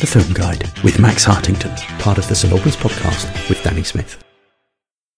The Film Guide with Max Hartington, part of the St Albans podcast with Danny Smith.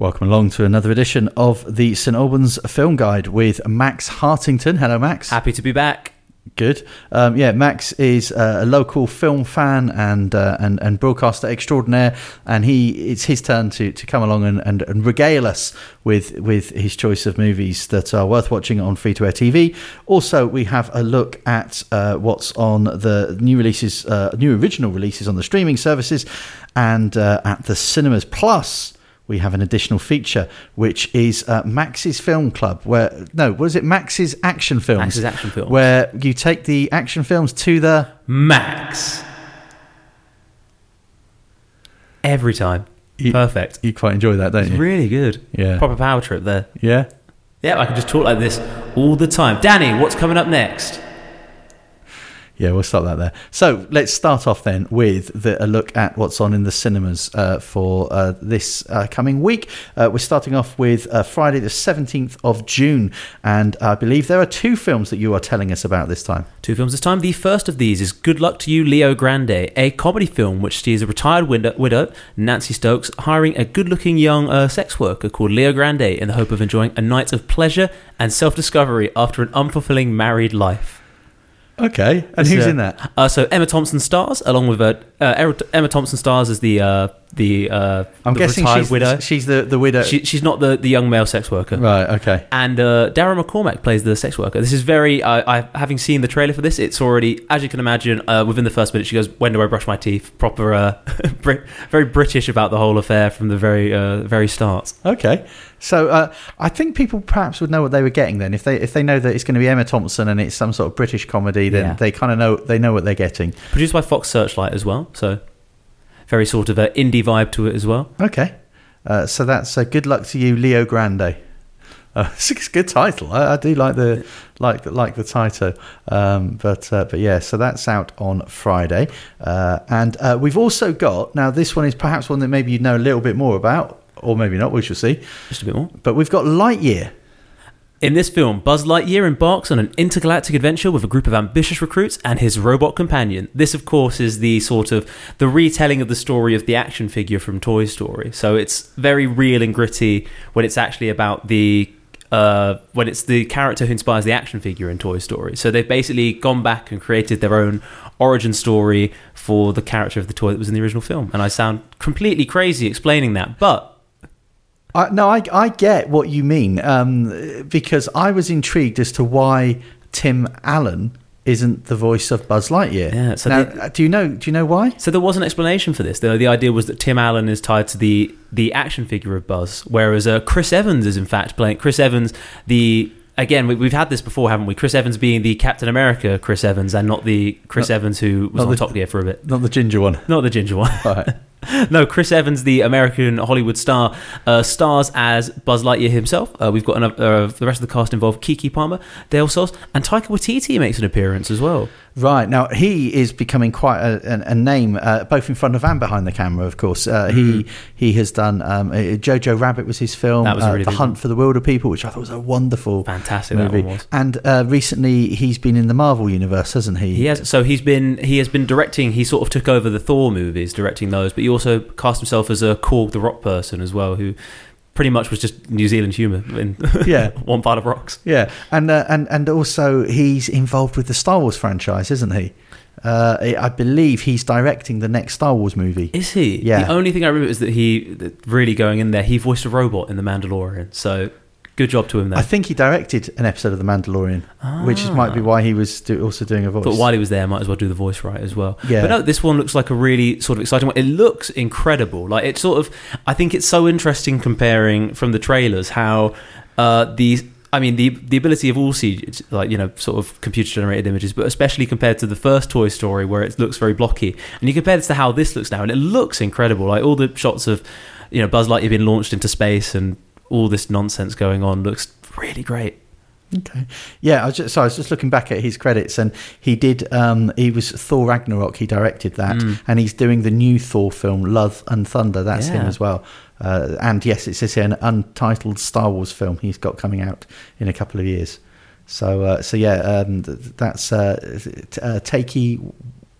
Welcome along to another edition of the St Albans Film Guide with Max Hartington. Hello, Max. Happy to be back. Good. Um, yeah, Max is uh, a local film fan and, uh, and and broadcaster extraordinaire, and he it's his turn to, to come along and, and, and regale us with with his choice of movies that are worth watching on free to air TV. Also, we have a look at uh, what's on the new releases, uh, new original releases on the streaming services, and uh, at the cinemas. Plus we have an additional feature, which is uh, Max's Film Club. Where no, what is it? Max's Action Films. Max's Action Films. Where you take the action films to the Max. Every time. You- Perfect. You quite enjoy that, don't It's you? really good. Yeah. Proper power trip there. Yeah. Yeah, I can just talk like this all the time. Danny, what's coming up next? Yeah, we'll start that there. So let's start off then with the, a look at what's on in the cinemas uh, for uh, this uh, coming week. Uh, we're starting off with uh, Friday, the 17th of June. And I believe there are two films that you are telling us about this time. Two films this time. The first of these is Good Luck to You, Leo Grande, a comedy film which sees a retired widow, widow Nancy Stokes, hiring a good looking young uh, sex worker called Leo Grande in the hope of enjoying a night of pleasure and self discovery after an unfulfilling married life. Okay. And who's uh, in that? Uh, so Emma Thompson stars, along with uh, uh, Emma Thompson stars as the uh, the uh, I'm the guessing retired she's, widow. she's the, the widow. She, she's not the, the young male sex worker. right, okay. And uh, Daryl McCormack plays the sex worker. This is very. I I having seen the trailer for this, it's already, as you can imagine, uh, within the first minute, she goes, "When do I brush my teeth?" Proper, uh, very British about the whole affair from the very uh, very start. Okay, so uh, I think people perhaps would know what they were getting then if they if they know that it's going to be Emma Thompson and it's some sort of British comedy, then Yeah. they kind of know they know what they're getting. Produced by Fox Searchlight as well, so very sort of an indie vibe to it as well. Okay, uh, so that's uh, good luck to you, Leo Grande. Uh, it's a good title. I, I do like the like the, like the title, um, but uh, but yeah. So that's out on Friday, uh, and uh, we've also got now. This one is perhaps one that maybe you know a little bit more about, or maybe not. We shall see. Just a bit more. But we've got Lightyear. In this film, Buzz Lightyear embarks on an intergalactic adventure with a group of ambitious recruits and his robot companion. This, of course, is the sort of the retelling of the story of the action figure from Toy Story. So it's very real and gritty when it's actually about the uh, when it's the character who inspires the action figure in Toy Story. So they've basically gone back and created their own origin story for the character of the toy that was in the original film. And I sound completely crazy explaining that, but I, no, I, I get what you mean um, because I was intrigued as to why Tim Allen isn't the voice of Buzz Lightyear. Yeah, so now, they- uh, do you know? Do you know why? So there was an explanation for this. The, the idea was that Tim Allen is tied to the the action figure of Buzz, whereas uh, Chris Evans is in fact playing Chris Evans. The again, we, we've had this before, haven't we? Chris Evans being the Captain America Chris Evans, and not the Chris Not- Evans who was on the- Top Gear for a bit. Not the ginger one. Not the ginger one. Right. no, Chris Evans, the American Hollywood star, uh, stars as Buzz Lightyear himself. Uh, we've got another, uh, the rest of the cast involved: Keke Palmer, Dale Soules, and Taika Waititi makes an appearance as well. Right now, he is becoming quite a, a, a name, uh, both in front of and behind the camera. Of course, uh, he he has done. Um, uh, Jojo Rabbit was his film. Mm-hmm. That was really The Hunt one. for the Wilder People, which I thought was a wonderful, Fantastic movie. And uh, recently, he's been in the Marvel universe, hasn't he? He has. So he's been he has been directing. He sort of took over the Thor movies, directing those. But he also cast himself as a Korg the Rock person as well, who pretty much was just New Zealand humour in Yeah. one part of rocks. Yeah, and uh, and and also he's involved with the Star Wars franchise, isn't he? Uh, I believe he's directing the next Star Wars movie. Is he? Yeah. The only thing I remember is that he really going in there. He voiced a robot in the Mandalorian. So good job to him there. I think he directed an episode of The Mandalorian, which is, might be why he was do, also doing a voice. But while he was there, might as well do the voice right as well. Yeah. But no, this one looks like a really sort of exciting one. It looks incredible. Like it's sort of, I think it's so interesting comparing from the trailers how uh, these. I mean, the the ability of all CG, like you know, sort of computer generated images, but especially compared to the first Toy Story, where it looks very blocky, and you compare this to how this looks now, and it looks incredible. Like all the shots of, you know, Buzz Lightyear being launched into space and all this nonsense going on looks really great. Okay. Yeah, I was just, so I was just looking back at his credits, and he did. Um, he was Thor Ragnarok. He directed that, Mm. and he's doing the new Thor film, Love and Thunder. That's him as well. Uh, and yes, it says here an untitled Star Wars film he's got coming out in a couple of years. So, uh, so yeah, um, that's uh, uh, Takey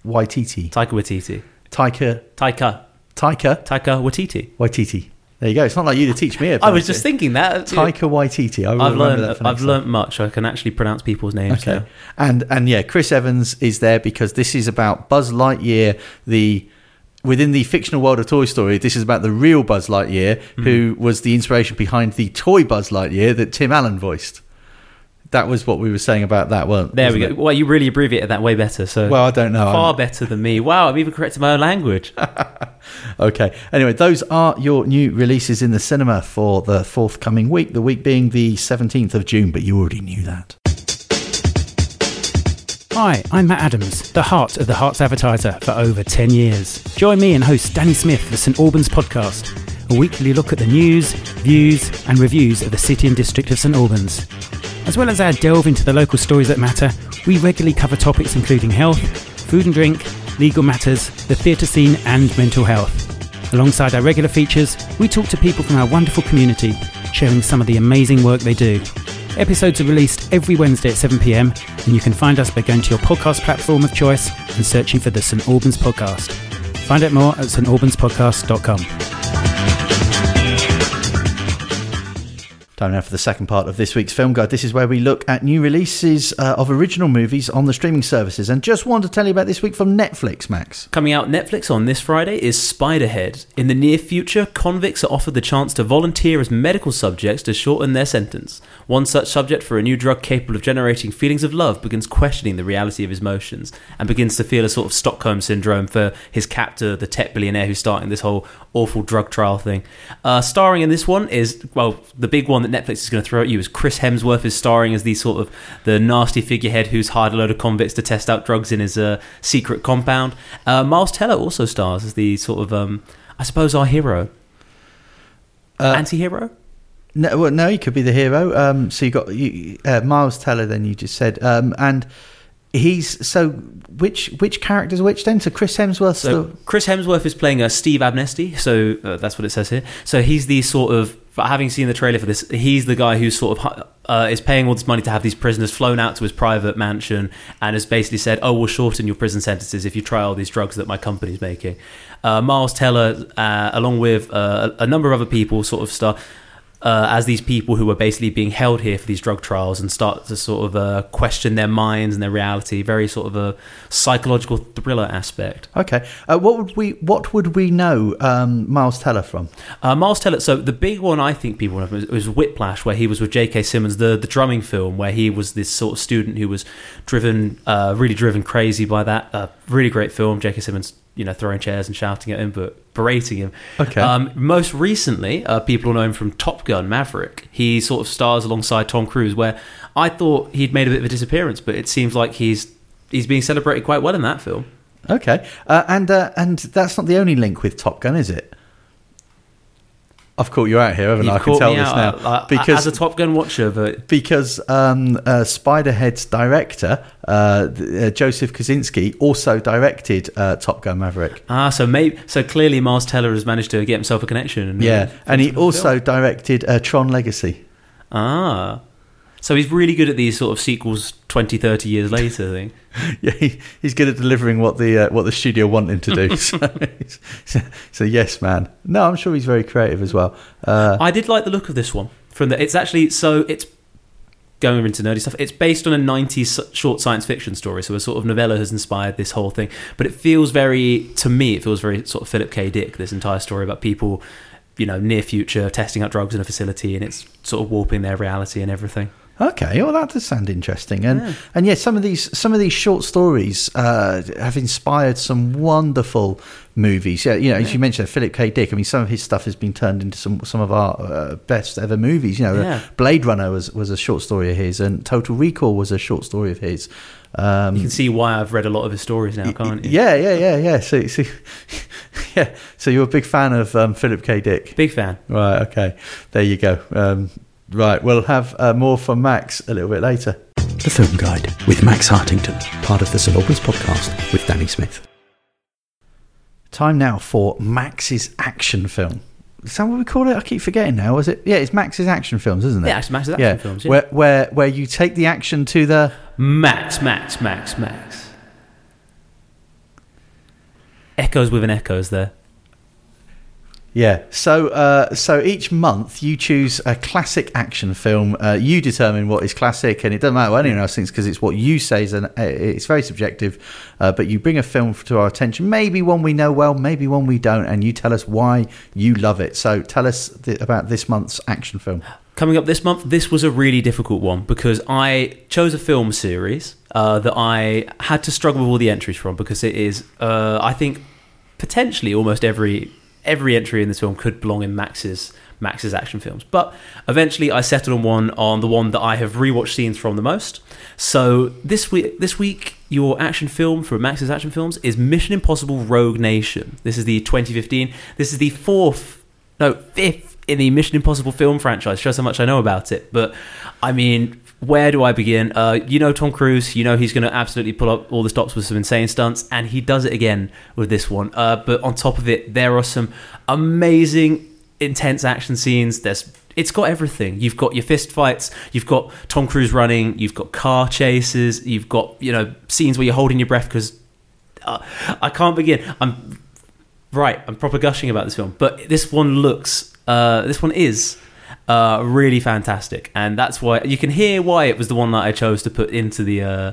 Waititi. Taika Waititi. Taika. Taika. Taika Taika Waititi. Waititi. There you go. It's not like you to teach me. I was just thinking that. Taika Waititi. I I've learned. that I've learned much. I can actually pronounce people's names. Okay. now. And and yeah, Chris Evans is there because this is about Buzz Lightyear, the within the fictional world of Toy Story, this is about the real Buzz Lightyear, Mm-hmm. who was the inspiration behind the toy Buzz Lightyear that Tim Allen voiced. That was what we were saying about that, weren't There we wasn't go. Well, you really abbreviated that way better. So? Well, I don't know. far I'm- better than me. Wow, I've even corrected my own language. Okay. Anyway, those are your new releases in the cinema for the forthcoming week, the week being the 17th of June, but you already knew that. Hi, I'm Matt Adams, the heart of the Herts Advertiser for over 10 years. Join me and host Danny Smith for St Albans podcast, a weekly look at the news, views, and reviews of the city and district of St Albans. As well as our delve into the local stories that matter, we regularly cover topics including health, food and drink, legal matters, the theatre scene, and mental health. Alongside our regular features, we talk to people from our wonderful community, sharing some of the amazing work they do. Episodes are released every Wednesday at 7pm, and you can find us by going to your podcast platform of choice and searching for the St Albans Podcast. Find out more at stalbanspodcast.com. Time now for the second part of this week's film guide. This is where we look at new releases uh, of original movies on the streaming services. And just want to tell you about this week from Netflix, Max. Coming out Netflix on this Friday is Spiderhead. In the near future, convicts are offered the chance to volunteer as medical subjects to shorten their sentence. One such subject for a new drug capable of generating feelings of love begins questioning the reality of his emotions and begins to feel a sort of Stockholm syndrome for his captor, the tech billionaire who's starting this whole awful drug trial thing. Uh, starring in this one is, well, the big one that Netflix is going to throw at you is Chris Hemsworth is starring as the sort of the nasty figurehead who's hired a load of convicts to test out drugs in his uh, secret compound. Uh, Miles Teller also stars as the sort of, um, I suppose, our hero. Uh, Anti-hero? No, well, no, he could be the hero. Um, so you got you, uh, Miles Teller. Then you just said, um, and he's so which which character's which then? So Chris hemsworth So the Chris Hemsworth is playing a Steve Abnesti. So uh, that's what it says here. So he's the sort of having seen the trailer for this, he's the guy who sort of uh, is paying all this money to have these prisoners flown out to his private mansion and has basically said, "Oh, we'll shorten your prison sentences if you try all these drugs that my company's making." Uh, Miles Teller, uh, along with uh, a number of other people, sort of star. Uh, as these people who are basically being held here for these drug trials and start to sort of uh, question their minds and their reality, very sort of a psychological thriller aspect. okay. Uh, what would we what would we know um, Miles Teller from? Uh, Miles Teller. So the big one I think people know was, was Whiplash, where he was with J.K. Simmons, the the drumming film, where he was this sort of student who was driven, uh, really driven crazy by that. Uh, really great film. J.K. Simmons, you know, throwing chairs and shouting at him, but berating him. Okay. Um, most recently, uh, people know him from Top Gun Maverick. He sort of stars alongside Tom Cruise, where I thought he'd made a bit of a disappearance, but it seems like he's he's being celebrated quite well in that film. Okay, uh, and uh, and that's not the only link with Top Gun, is it? I've caught you out here, haven't I? I You've can tell me this out now because as a Top Gun watcher, but because um, uh, Spiderhead's director uh, uh, Joseph Kosinski also directed uh, Top Gun Maverick. Ah, so maybe so clearly Miles Teller has managed to get himself a connection. And, Yeah, and he film. also directed uh, Tron Legacy. ah, so he's really good at these sort of sequels 20, 30 years later. I think. Yeah, he, he's good at delivering what the uh, what the studio want him to do. so, so yes, man. No, I'm sure he's very creative as well. Uh, I did like the look of this one. From the, it's actually so it's going into nerdy stuff. It's based on a 90s short science fiction story, so a sort of novella has inspired this whole thing. But it feels very, to me, it feels very sort of Philip K. Dick. This entire story about people, you know, near future testing out drugs in a facility, and it's sort of warping their reality and everything. Okay, well that does sound interesting, and Yeah. and yeah, some of these some of these short stories uh, have inspired some wonderful movies. Yeah, you know, as you mentioned, Philip K. Dick. I mean, some of his stuff has been turned into some some of our uh, best ever movies. You know, Yeah. Blade Runner was was a short story of his, and Total Recall was a short story of his. Um, You can see why I've read a lot of his stories now, can't you? yeah, yeah, yeah, yeah. So, so yeah, so you're a big fan of um, Philip K. Dick, Big fan. right? Okay, there you go. Um, right, we'll have uh, more from Max a little bit later. The Film Guide with Max Hartington, part of the St Albans podcast with Danny Smith. Time now for Max's action film. Is that what we call it? I keep forgetting now. Was it? Yeah, it's Max's action films, isn't it? Yeah, actually, Max's action yeah. films. Yeah. Where where where you take the action to the Max, Max, Max, Max. echoes with within echoes there. Yeah. So, uh, so each month you choose a classic action film. Uh, you determine what is classic, and it doesn't matter what anyone else thinks because it's what you say. Is an, uh, it's very subjective. Uh, but you bring a film to our attention, maybe one we know well, maybe one we don't, and you tell us why you love it. So, tell us th- about this month's action film. Coming up this month, this was a really difficult one because I chose a film series uh, that I had to struggle with all the entries from because it is, uh, I think, potentially almost every every entry in this film could belong in Max's Max's action films. But eventually, I settled on one on the one that I have rewatched scenes from the most. So this week, this week, your action film for Max's action films is Mission Impossible: Rogue Nation. This is the 2015. This is the fourth, no, fifth in the Mission Impossible film franchise. Shows how much I know about it. But I mean, where do I begin? Uh, you know Tom Cruise. You know he's going to absolutely pull up all the stops with some insane stunts, and he does it again with this one. Uh, but on top of it, there are some amazing, intense action scenes. There's it's got everything. You've got your fist fights. You've got Tom Cruise running. You've got car chases. You've got you know scenes where you're holding your breath because uh, I can't begin. I'm right. I'm proper gushing about this film, but this one looks. Uh, this one is uh, really fantastic, and that's why you can hear why it was the one that I chose to put into the uh,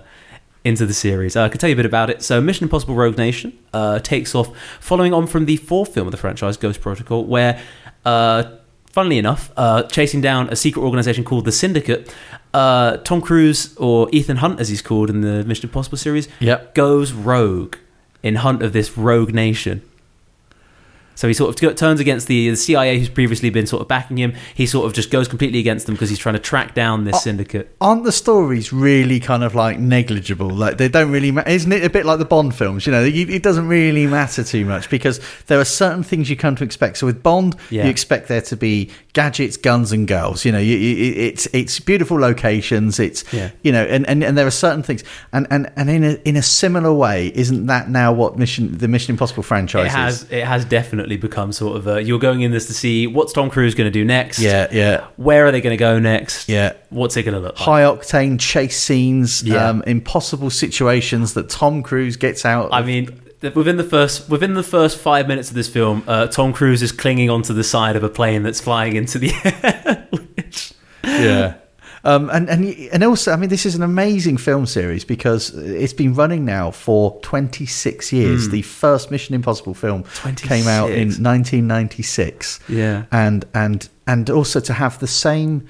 into the series. Uh, I can tell you a bit about it. So, Mission Impossible: Rogue Nation uh, takes off following on from the fourth film of the franchise, Ghost Protocol, where, uh, funnily enough, uh, chasing down a secret organization called the Syndicate. Uh, Tom Cruise, or Ethan Hunt as he's called in the Mission Impossible series, Yep. goes rogue in hunt of this rogue nation. So he sort of turns against the, the CIA, who's previously been sort of backing him. He sort of just goes completely against them because he's trying to track down this syndicate. Aren't the stories really kind of like negligible? Like they don't really, ma- isn't it a bit like the Bond films? You know, it it doesn't really matter too much because there are certain things you come to expect. So with Bond, Yeah. you expect there to be gadgets, guns, and girls. You know, you, you, it's it's beautiful locations. It's Yeah. you know, and, and, and there are certain things, and and, and in a in a similar way, isn't that now what mission the Mission Impossible franchise It has is? it has definitely become sort of a, you're going in this to see what's Tom Cruise going to do next. Yeah, yeah, Where are they going to go next? yeah. What's it going to look like? High octane chase scenes, Yeah. um, impossible situations that Tom Cruise gets out. I mean, within the first within the first five minutes of this film, uh, Tom Cruise is clinging onto the side of a plane that's flying into the air. yeah. Um, and, and and also, I mean, this is an amazing film series because it's been running now for 26 years. Hmm. The first Mission Impossible film came out in 1996, yeah. and and and also to have the same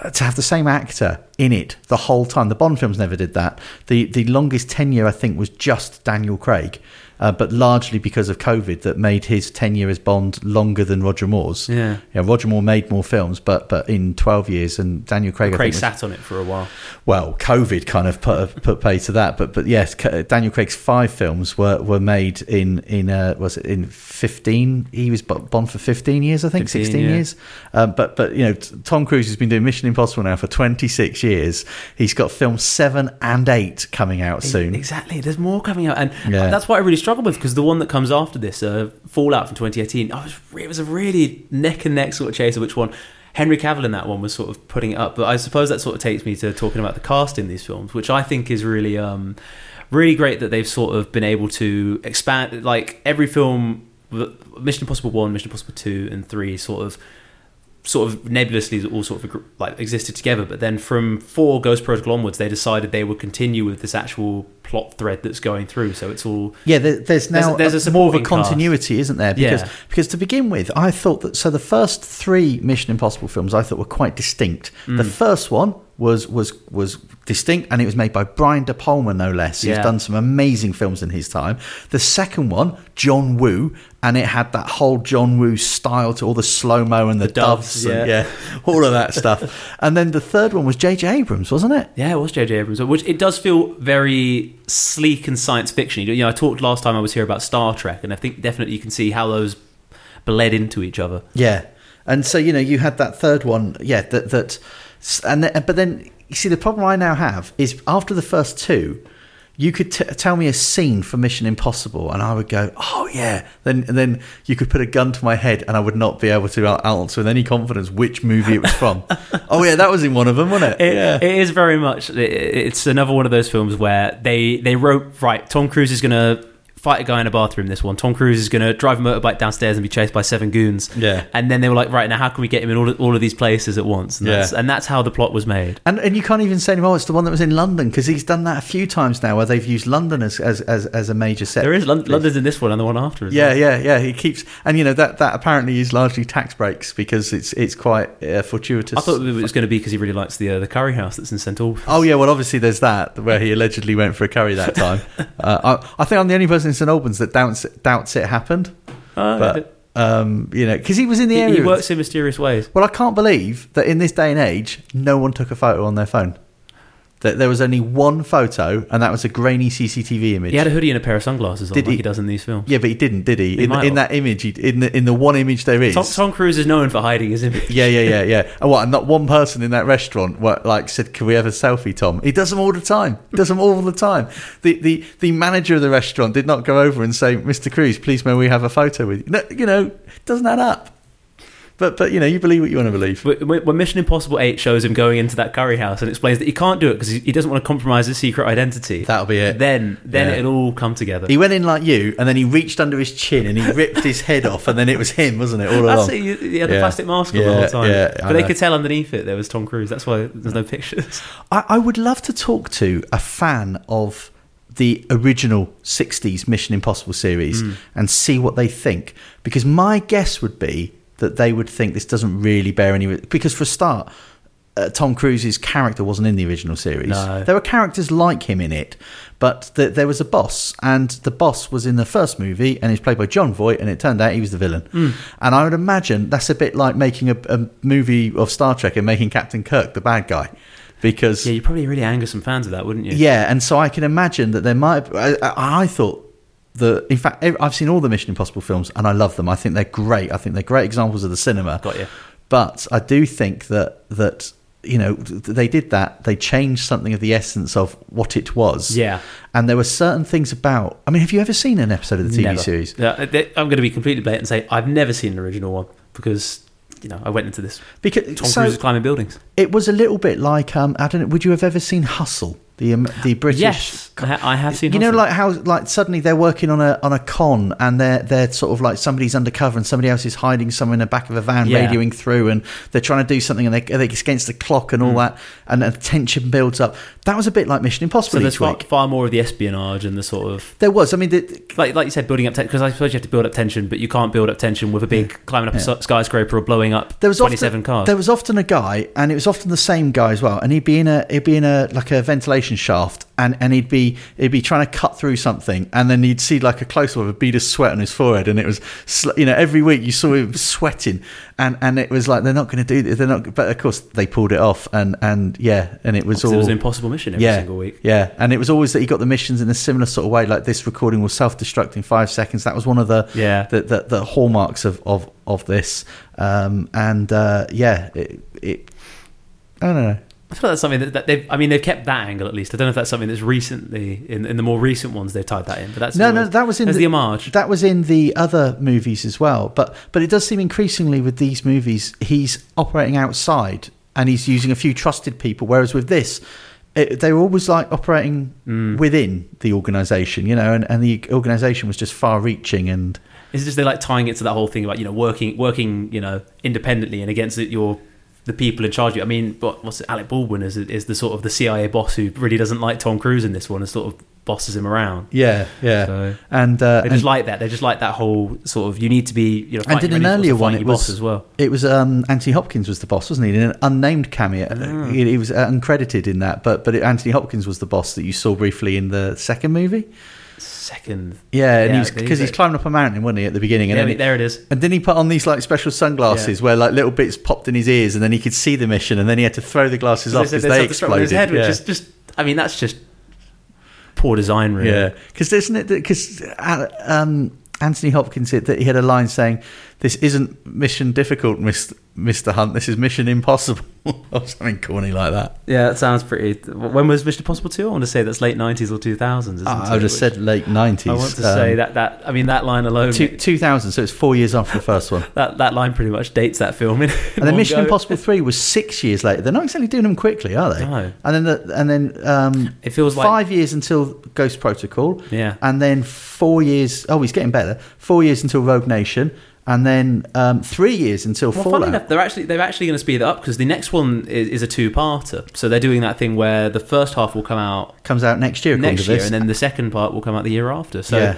uh, to have the same actor in it the whole time. The Bond films never did that. The the longest tenure I think was just Daniel Craig, uh, but largely because of COVID that made his tenure as Bond longer than Roger Moore's. Yeah. Yeah, Roger Moore made more films, but but in twelve years, and Daniel Craig. Craig was- sat on it for a while. well, COVID kind of put put pay to that, but but yes, Daniel Craig's five films were, were made in in uh, was it in fifteen? He was Bond for fifteen years, I think, 15, sixteen yeah. years. Um, but but you know, Tom Cruise has been doing Mission Impossible now for twenty six years. He's got films seven and eight coming out soon. Exactly. There's more coming out, and Yeah. that's what I really with because the one that comes after this, uh, Fallout from 2018, I was it was a really neck and neck sort of chase of which one. Henry Cavill in that one was sort of putting it up, but I suppose that sort of takes me to talking about the cast in these films, which I think is really, um, really great that they've sort of been able to expand. Like every film, Mission Impossible One, Mission Impossible Two, and Three, sort of sort of nebulously all sort of like existed together but then from four ghost protocol onwards they decided they would continue with this actual plot thread that's going through so it's all Yeah, there, there's now There's- there's a more of a supporting cast. continuity, isn't there? Because Yeah. because to begin with, I thought that so the first three Mission Impossible films I thought were quite distinct. The Mm. first one was was was distinct, and it was made by Brian De Palma, no less. He's Yeah. done some amazing films in his time. The second one, John Woo, and it had that whole John Woo style to all the slow mo and the, The doves, doves, and, yeah. yeah, all of that stuff. And then the third one was J.J. Abrams, wasn't it? yeah it was jj abrams which it does feel very sleek and science fiction you know i talked last time i was here about star trek and i think definitely you can see how those bled into each other Yeah, and so you know you had that third one, yeah. That that, and then, but then you see the problem I now have is after the first two, you could t- tell me a scene for Mission Impossible, and I would go, oh yeah. Then and then you could put a gun to my head, and I would not be able to answer with any confidence which movie it was from. oh yeah, that was in one of them, wasn't it? It, yeah. it is very much. it- It's another one of those films where they they wrote right. Tom Cruise is going to fight a guy in a bathroom. This one, Tom Cruise is going to drive a motorbike downstairs and be chased by seven goons. Yeah. And then they were like, right now, how can we get him in all of, all of these places at once? And, Yeah. that's, and that's how the plot was made. And and you can't even say anymore. It's the one that was in London because he's done that a few times now, where they've used London as as, as, as a major set. There is Lon- London's in this one and the one after. As Yeah, well. yeah, yeah. He keeps, and you know that that apparently is largely tax breaks because it's it's quite uh, fortuitous. I thought it was going to be because he really likes the uh, the curry house that's in St Albans. Oh yeah, well obviously there's that where he allegedly went for a curry that time. uh, I, I think I'm the only person St Albans that doubts doubts it happened. Oh, But um, you know, because he was in the he, area. he works in mysterious ways. Well, I can't believe that in this day and age, no one took a photo on their phone. That there was only one photo, and that was a grainy CCTV image. He had a hoodie and a pair of sunglasses on, Did like he? he does in these films. yeah, but he didn't, did he? He in, in that image, he, in the in the one image there is. Tom, Tom Cruise is known for hiding his image. Yeah, yeah, yeah, yeah. And oh, what? and Not one person in that restaurant what, like said, "Can we have a selfie, Tom?" He does them all the time. He does them all the time. The the the manager of the restaurant did not go over and say, "Mr. Cruise, please may we have a photo with you?" No, you know, doesn't add up. But but you know, you believe what you want to believe. When when Mission Impossible 8 shows him going into that curry house and explains that he can't do it because he doesn't want to compromise his secret identity, That'll be it. then then Yeah. it'll all come together. He went in like you, and then he reached under his chin and he ripped his head off, and then it was him, wasn't it? All That's along. it. He, had the Yeah. plastic mask on the Yeah, whole time. yeah, I but they know. could tell underneath it there was Tom Cruise. That's why there's no pictures. I, I would love to talk to a fan of the original 60s Mission Impossible series Hmm. and see what they think. Because my guess would be that they would think this doesn't really bear any. Because for a start, uh, Tom Cruise's character wasn't in the original series. No. There were characters like him in it, but th there was a boss, and the boss was in the first movie, and he's played by Jon Voight, and it turned out he was the villain. Hmm. And I would imagine that's a bit like making a, a movie of Star Trek and making Captain Kirk the bad guy. Because yeah, you'd probably really anger some fans of that, wouldn't you? yeah, and so I can imagine that there might. I I thought that, in fact, I've seen all the Mission Impossible films, and I love them. I think they're great. I think they're great examples of the cinema. Got you. But I do think that that you know they did that. They changed something of the essence of what it was. Yeah. and there were certain things about. I mean, have you ever seen an episode of the TV Never. series? Yeah, I'm going to be completely blatant and say I've never seen the original one because you know I went into this. Because Tom so Cruise is climbing buildings. it was a little bit like um, I don't know. Would you have ever seen Hustle? The um, the British. Yes, I, I have seen. You know, like how like suddenly they're working on a on a con and they're they're sort of like somebody's undercover and somebody else is hiding somewhere in the back of a van, Yeah. radioing through, and they're trying to do something and they they're against the clock and all Mm. that, and the tension builds up. That was a bit like Mission so Impossible there's far, far more of the espionage and the sort of There was. I mean, the, like like you said, building up tension. Because I suppose you have to build up tension, but you can't build up tension with a big climbing up a Yeah. s- skyscraper or blowing up there was 27 often, cars. There was often a guy, and it was often the same guy as well. And he'd be in a he'd be in a like a ventilation shaft, and, and he'd be he'd be trying to cut through something, and then you'd see like a close up of a bead of sweat on his forehead, and it was you know every week you saw him sweating, and and it was like they're not going to do this, they're not. But of course they pulled it off, and and yeah, and it was all it was an impossible mission every yeah, single week. Yeah, and it was always that he got the missions in a similar sort of way. Like this recording will self-destruct in five seconds. That was one of the Yeah. the, the, the hallmarks of of of this. Um, and uh, yeah, it, it. I don't know. I feel like that's something that, that they've. I mean, they've kept that angle at least. I don't know if that's something that's recently in, in the more recent ones they've tied that in. But that's No, no, that was in the- the homage. That was in the other movies as well. But but it does seem increasingly with these movies, he's operating outside and he's using a few trusted people. Whereas with this, it, they were always like operating Mm. within the organisation, you know, and, and the organisation was just far-reaching and. It's just they like tying it to that whole thing about you know working working you know independently and against it, your the people in charge of you. I mean, what, what's it? Alec Baldwin is is the sort of the CIA boss who really doesn't like Tom Cruise in this one and sort of bosses him around. Yeah, yeah, So and uh, they and just like that. They just like that whole sort of you need to be you know. And in an earlier one, it was- as well. it was um, Anthony Hopkins was the boss, wasn't he? In an unnamed cameo, Ah. he, he was uncredited in that, but but it, Anthony Hopkins was the boss that you saw briefly in the second movie. Second, Yeah, and Yeah, he was he's because he's climbing up a mountain, wasn't he, at the beginning? And yeah, there it is. and then he put on these like special sunglasses where like little bits popped in his ears, and then he could see the mission, and then he had to throw the glasses off because They exploded. his head, which yeah. is just. I mean, that's just poor design, really. Yeah, because isn't it? Because um, Anthony Hopkins said that he had a line saying, "This isn't mission difficult, Mister Hunt, this is Mission Impossible or something corny like that. Yeah, that sounds pretty. When was Mission Impossible 2? I want to say that's late 90s or 2000s. Isn't I, I just Which- said late nineties. I want to say that, that, I mean, that line alone, 2000, so it's four years after the first one. that, that line pretty much dates that film. And then Mission go. Impossible Three was six years later. They're not exactly doing them quickly, are they? No. And then the, and then um, It feels like. five years until Ghost Protocol, Yeah. and then four years. Oh, he's getting better. Four years until Rogue Nation, and then um, three years until Well, Fallout. enough, they're actually they're actually going to speed it up because the next one is, is a two-parter. So they're doing that thing where the first half will come out Comes out next year. next year, and then the second part will come out the year after. So Yeah.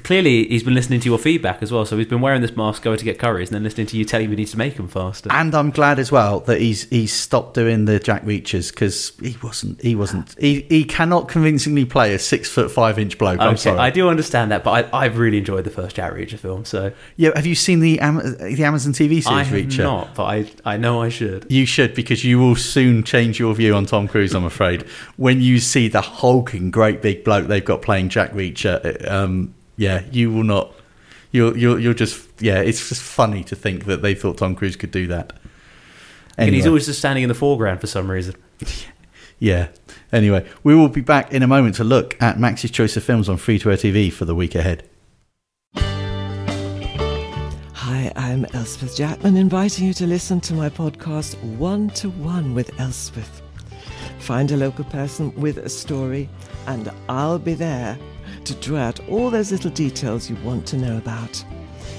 Clearly, he's been listening to your feedback as well. So he's been wearing this mask, going to get curries, and then listening to you telling him he needs to make them faster. And I'm glad as well that he's he's stopped doing the Jack Reachers because he wasn't he wasn't he, he cannot convincingly play a six foot five inch bloke. I'm sorry. I do understand that, but I, I've really enjoyed the first Jack Reacher film. So yeah, have you seen the Am- the Amazon TV series I have Reacher? not, but I I know I should. You should because you will soon change your view on Tom Cruise. I'm afraid when you see the hulking great big bloke they've got playing Jack Reacher. Um, yeah, you will not. You'll you'll you'll just yeah. It's just funny to think that they thought Tom Cruise could do that. And he's always just standing in the foreground for some reason. Yeah. Anyway, we will be back in a moment to look at Max's choice of films on free to air TV for the week ahead. Hi, I'm Elspeth Jackman, inviting you to listen to my podcast One to One with Elspeth. Find a local person with a story, and I'll be there to draw out all those little details you want to know about.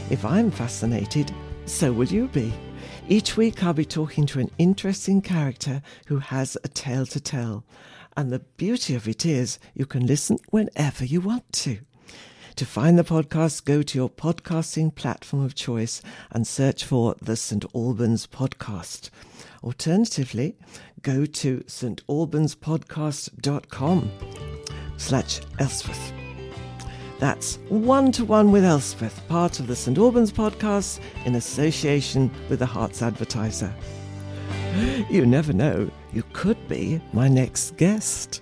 If I'm fascinated, so will you be. Each week, I'll be talking to an interesting character who has a tale to tell. And the beauty of it is, you can listen whenever you want to. To find the podcast, go to your podcasting platform of choice and search for the St. Albans Podcast. Alternatively, go to stalbanspodcast.com slash Elspeth. That's One to One with Elspeth, part of the St. Albans Podcast in association with the Herts Advertiser. You never know, you could be my next guest.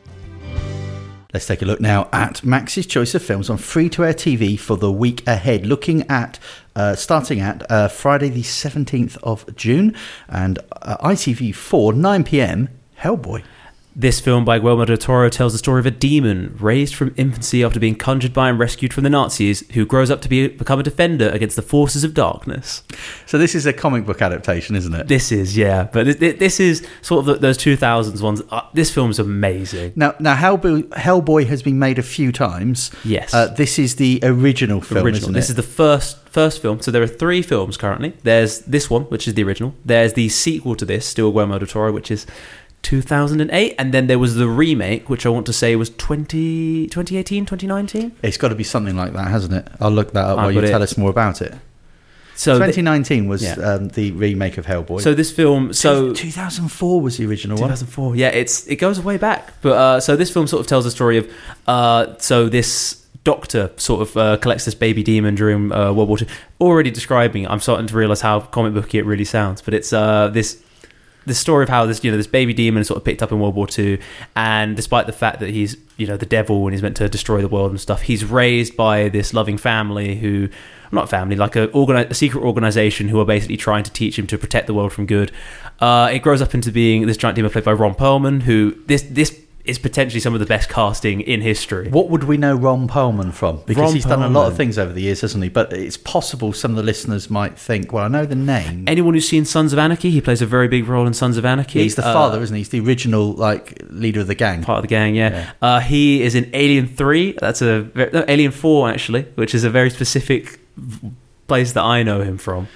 Let's take a look now at Max's choice of films on free to air TV for the week ahead. Looking at, uh, starting at uh, Friday the 17th of June and uh, ITV4, 9 pm, Hellboy. This film by Guillermo del Toro tells the story of a demon raised from infancy after being conjured by and rescued from the Nazis, who grows up to be become a defender against the forces of darkness. So, this is a comic book adaptation, isn't it? This is yeah, but this, this is sort of the, those two thousands ones. Uh, this film's amazing. Now, now Hellboy, Hellboy has been made a few times. Yes. Uh, this is the original film, original. This is the first first film. So there are three films currently. There's this one, which is the original. There's the sequel to this, still Guillermo del Toro, which is 2008, and then there was the remake, which I want to say was 20, 2018, 2019. It's got to be something like that, hasn't it? I'll look that up I've while you got tell us more about it. So th- 2019 was yeah. um, the remake of Hellboy. so this film, so 2004 was the original one. 2004. Yeah, it's it goes way back. But uh, so this film sort of tells the story of uh, so this doctor sort of uh, collects this baby demon during uh, World War II. Already describing, it, I'm starting to realize how comic booky it really sounds. But it's uh, this the story of how this you know this baby demon is sort of picked up in World War II, and despite the fact that he's you know the devil and he's meant to destroy the world and stuff, he's raised by this loving family who. Not family, like a, organi- a secret organization who are basically trying to teach him to protect the world from good. Uh, it grows up into being this giant demon played by Ron Perlman, who this this is potentially some of the best casting in history. What would we know Ron Perlman from? Because Ron he's done a lot of things over the years, hasn't he? But it's possible some of the listeners might think, well, I know the name. Anyone who's seen Sons of Anarchy, he plays a very big role in Sons of Anarchy. He's the Uh, father, isn't he? He's the original like leader of the gang. part of the gang. Yeah, Yeah. Uh, he is in Alien Three. That's a no, Alien Four actually, which is a very specific place that I know him from.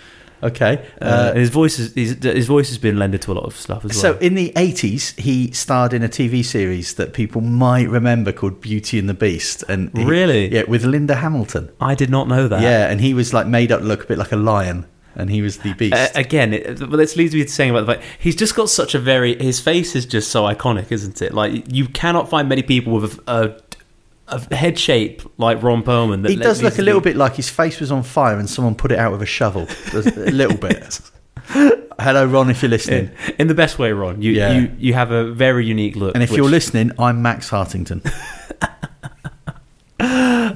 Okay. Uh, Uh, and his voice is his, his voice has been lended to a lot of stuff as well. so in the 80s, he starred in a TV series that people might remember called Beauty and the Beast. And he- Really? Yeah, with Linda Hamilton. I did not know that. Yeah, and he was like made up to look a bit like a lion, and he was the beast. Uh, again, it, but this leads me to saying about the fact he's just got such a very his face is just so iconic, isn't it? Like you cannot find many people with a, a, a head shape like Ron Perlman. That he does look a little bit like his face was on fire and someone put it out with a shovel. A little bit. Hello, Ron, if you're listening. in, in the best way, Ron. You Yeah. you you have a very unique look. And if which- you're listening, I'm Max Hartington.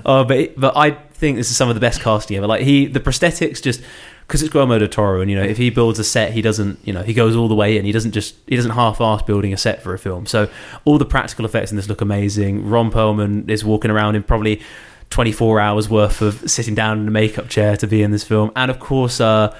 Oh, but it- but I think this is some of the best casting ever. Like he, the prosthetics just because it's Guillermo del Toro, and you know if he builds a set, he doesn't you know he goes all the way in. He doesn't just he doesn't half-ass building a set for a film. So all the practical effects in this look amazing. Ron Perlman is walking around in probably 24 hours worth of sitting down in a makeup chair to be in this film, and of course. Uh,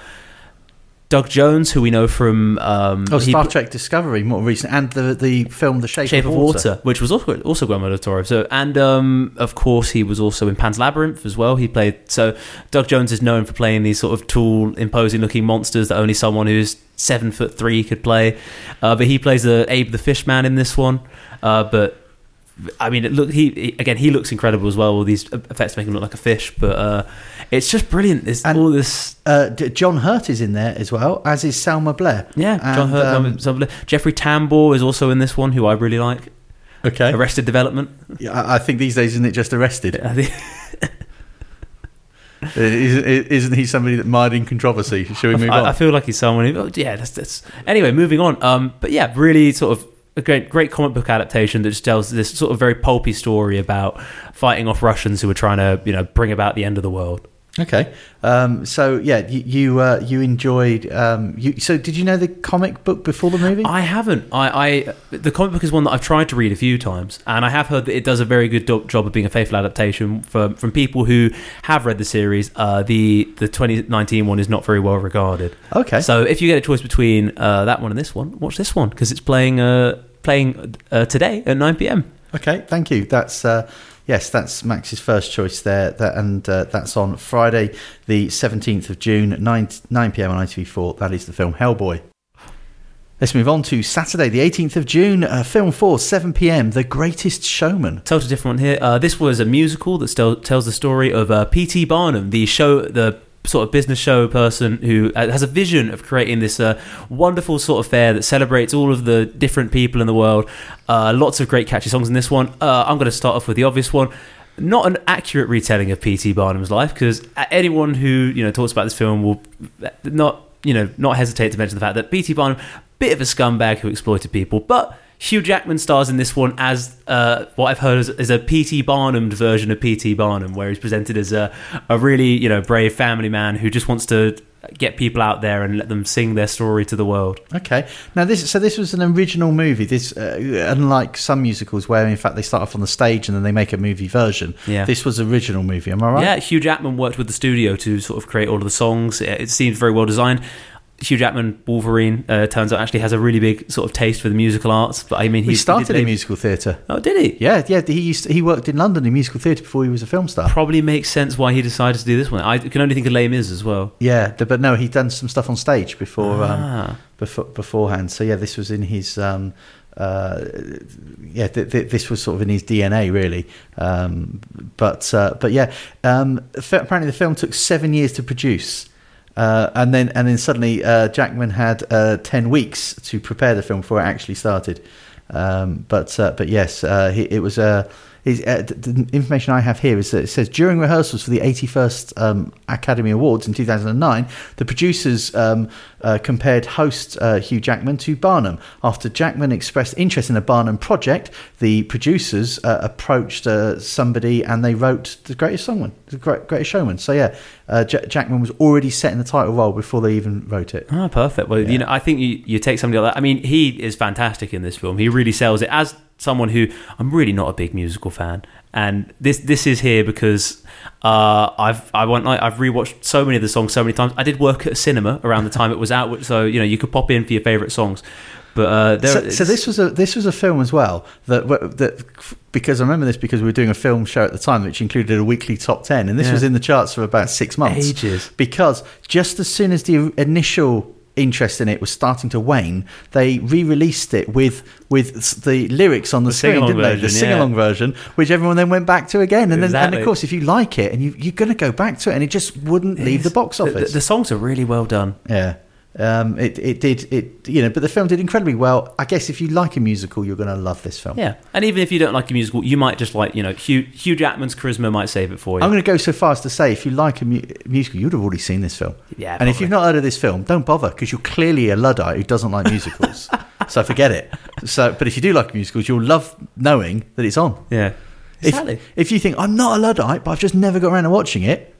Doug Jones, who we know from um, Oh, he- Star Trek Discovery, more recent, and the the film The Shape, Shape of Water. Water, which was also also Guillermo del Toro. So, and um, of course, he was also in Pan's Labyrinth as well. He played. So, Doug Jones is known for playing these sort of tall, imposing-looking monsters that only someone who's seven foot three could play. Uh, but he plays the Abe the Fishman in this one. Uh, but I mean, it look he again. He looks incredible as well. All these effects make him look like a fish, but uh, it's just brilliant. It's And- all this. Uh, John Hurt is in there as well, as is Selma Blair. Yeah, John Hurt, um, some- Jeffrey Tambor is also in this one, who I really like. Okay. Arrested Development. Yeah, I think these days, isn't it just arrested? Isn't, isn't he somebody that mired in controversy? Should we move I, on? I feel like he's someone who, oh, yeah, that's, that's. Anyway, moving on. Um, but yeah, really sort of a great, great comic book adaptation that just tells this sort of very pulpy story about fighting off Russians who were trying to, you know, bring about the end of the world. Okay. Um, so yeah, you you, uh, you enjoyed. Um, you, so did you know the comic book before the movie? I haven't. I, I the comic book is one that I've tried to read a few times, and I have heard that it does a very good do- job of being a faithful adaptation for, from people who have read the series. Uh, the the 2019 one is not very well regarded. okay. So if you get a choice between uh, that one and this one, watch this one because it's playing uh, playing uh, today at 9 p.m. Okay, thank you. That's uh, yes, that's Max's first choice there, that, and uh, that's on Friday, the seventeenth of June, nine nine pm on ITV4. That is the film Hellboy. Let's move on to Saturday, the eighteenth of June, uh, film four, seven pm, The Greatest Showman. Totally different one here. Uh, this was a musical that tells the story of uh, P.T. Barnum, the show, the sort of business show person who uh, has a vision of creating this uh, wonderful sort of fair that celebrates all of the different people in the world. Uh, lots of great catchy songs in this one. Uh, I'm going to start off with the obvious one. Not an accurate retelling of P.T. Barnum's life because anyone who you know talks about this film will not you know not hesitate to mention the fact that P.T. Barnum, bit of a scumbag who exploited people, but Hugh Jackman stars in this one as uh, what I've heard is, is a P.T. Barnum version of P.T. Barnum, where he's presented as a, a really you know brave family man who just wants to get people out there and let them sing their story to the world. Okay, now this so this was an original movie. This uh, unlike some musicals where in fact they start off on the stage and then they make a movie version. Yeah. This was original movie. Am I right? Yeah, Hugh Jackman worked with the studio to sort of create all of the songs. It, it seems very well designed. Hugh Jackman, Wolverine, uh, turns out actually has a really big sort of taste for the musical arts. But I mean, He he started in musical theatre. Oh, did he? Yeah, yeah. He used to- he worked in London in musical theatre before he was a film star. Probably makes sense why he decided to do this one. I can only think of Les Mis as well. Yeah, but no, he'd done some stuff on stage before um, Ah. before beforehand. So yeah, this was in his um, uh, yeah, th- th- this was sort of in his DNA really. Um, but uh, but yeah, um, f- apparently the film took seven years to produce. Uh, and then, and then suddenly, uh, Jackman had uh, ten weeks to prepare the film before it actually started. Um, but uh, but yes, uh, he, it was uh, his, uh, the information I have here is that it says during rehearsals for the 81st um, Academy Awards in 2009, the producers um, uh, compared host uh, Hugh Jackman to Barnum. After Jackman expressed interest in a Barnum project, the producers uh, approached uh, somebody and they wrote the Greatest Songman, the Great, Greatest Showman. So yeah, uh, J- Jackman was already set in the title role before they even wrote it. Ah, perfect. Well, you know, I think you, you take somebody like that. I mean, he is fantastic in this film. He really sells it as someone who I'm really not a big musical fan, and this this is here because uh, I've I went like I've rewatched so many of the songs so many times. I did work at a cinema around the time it was out, so you know you could pop in for your favorite songs. But uh, there, So, so this was a this was a film as well that that because I remember this because we were doing a film show at the time which included a weekly top ten and this Yeah. was in the charts for about six months. Ages. Because just as soon as the initial interest in it was starting to wane, they re-released it with with the lyrics on the, The screen, didn't they? The version, yeah. sing-along version, which everyone then went back to again, and then and of course if you like it and you, you're going to go back to it, and it just wouldn't leave the box the, office. the songs are really well done. Yeah. Um, it, it did it you know but the film did incredibly well. I guess if you like a musical you're going to love this film. Yeah, and even if you don't like a musical, you might just like you know Hugh Hugh Jackman's charisma might save it for you. I'm going to go so far as to say if you like a mu- musical you'd have already seen this film. Yeah, and if you've not heard of this film don't bother because you're clearly a luddite who doesn't like musicals. So forget it. So but if you do like musicals you'll love knowing that it's on. Yeah, If- exactly. if, you think I'm not a luddite but I've just never got around to watching it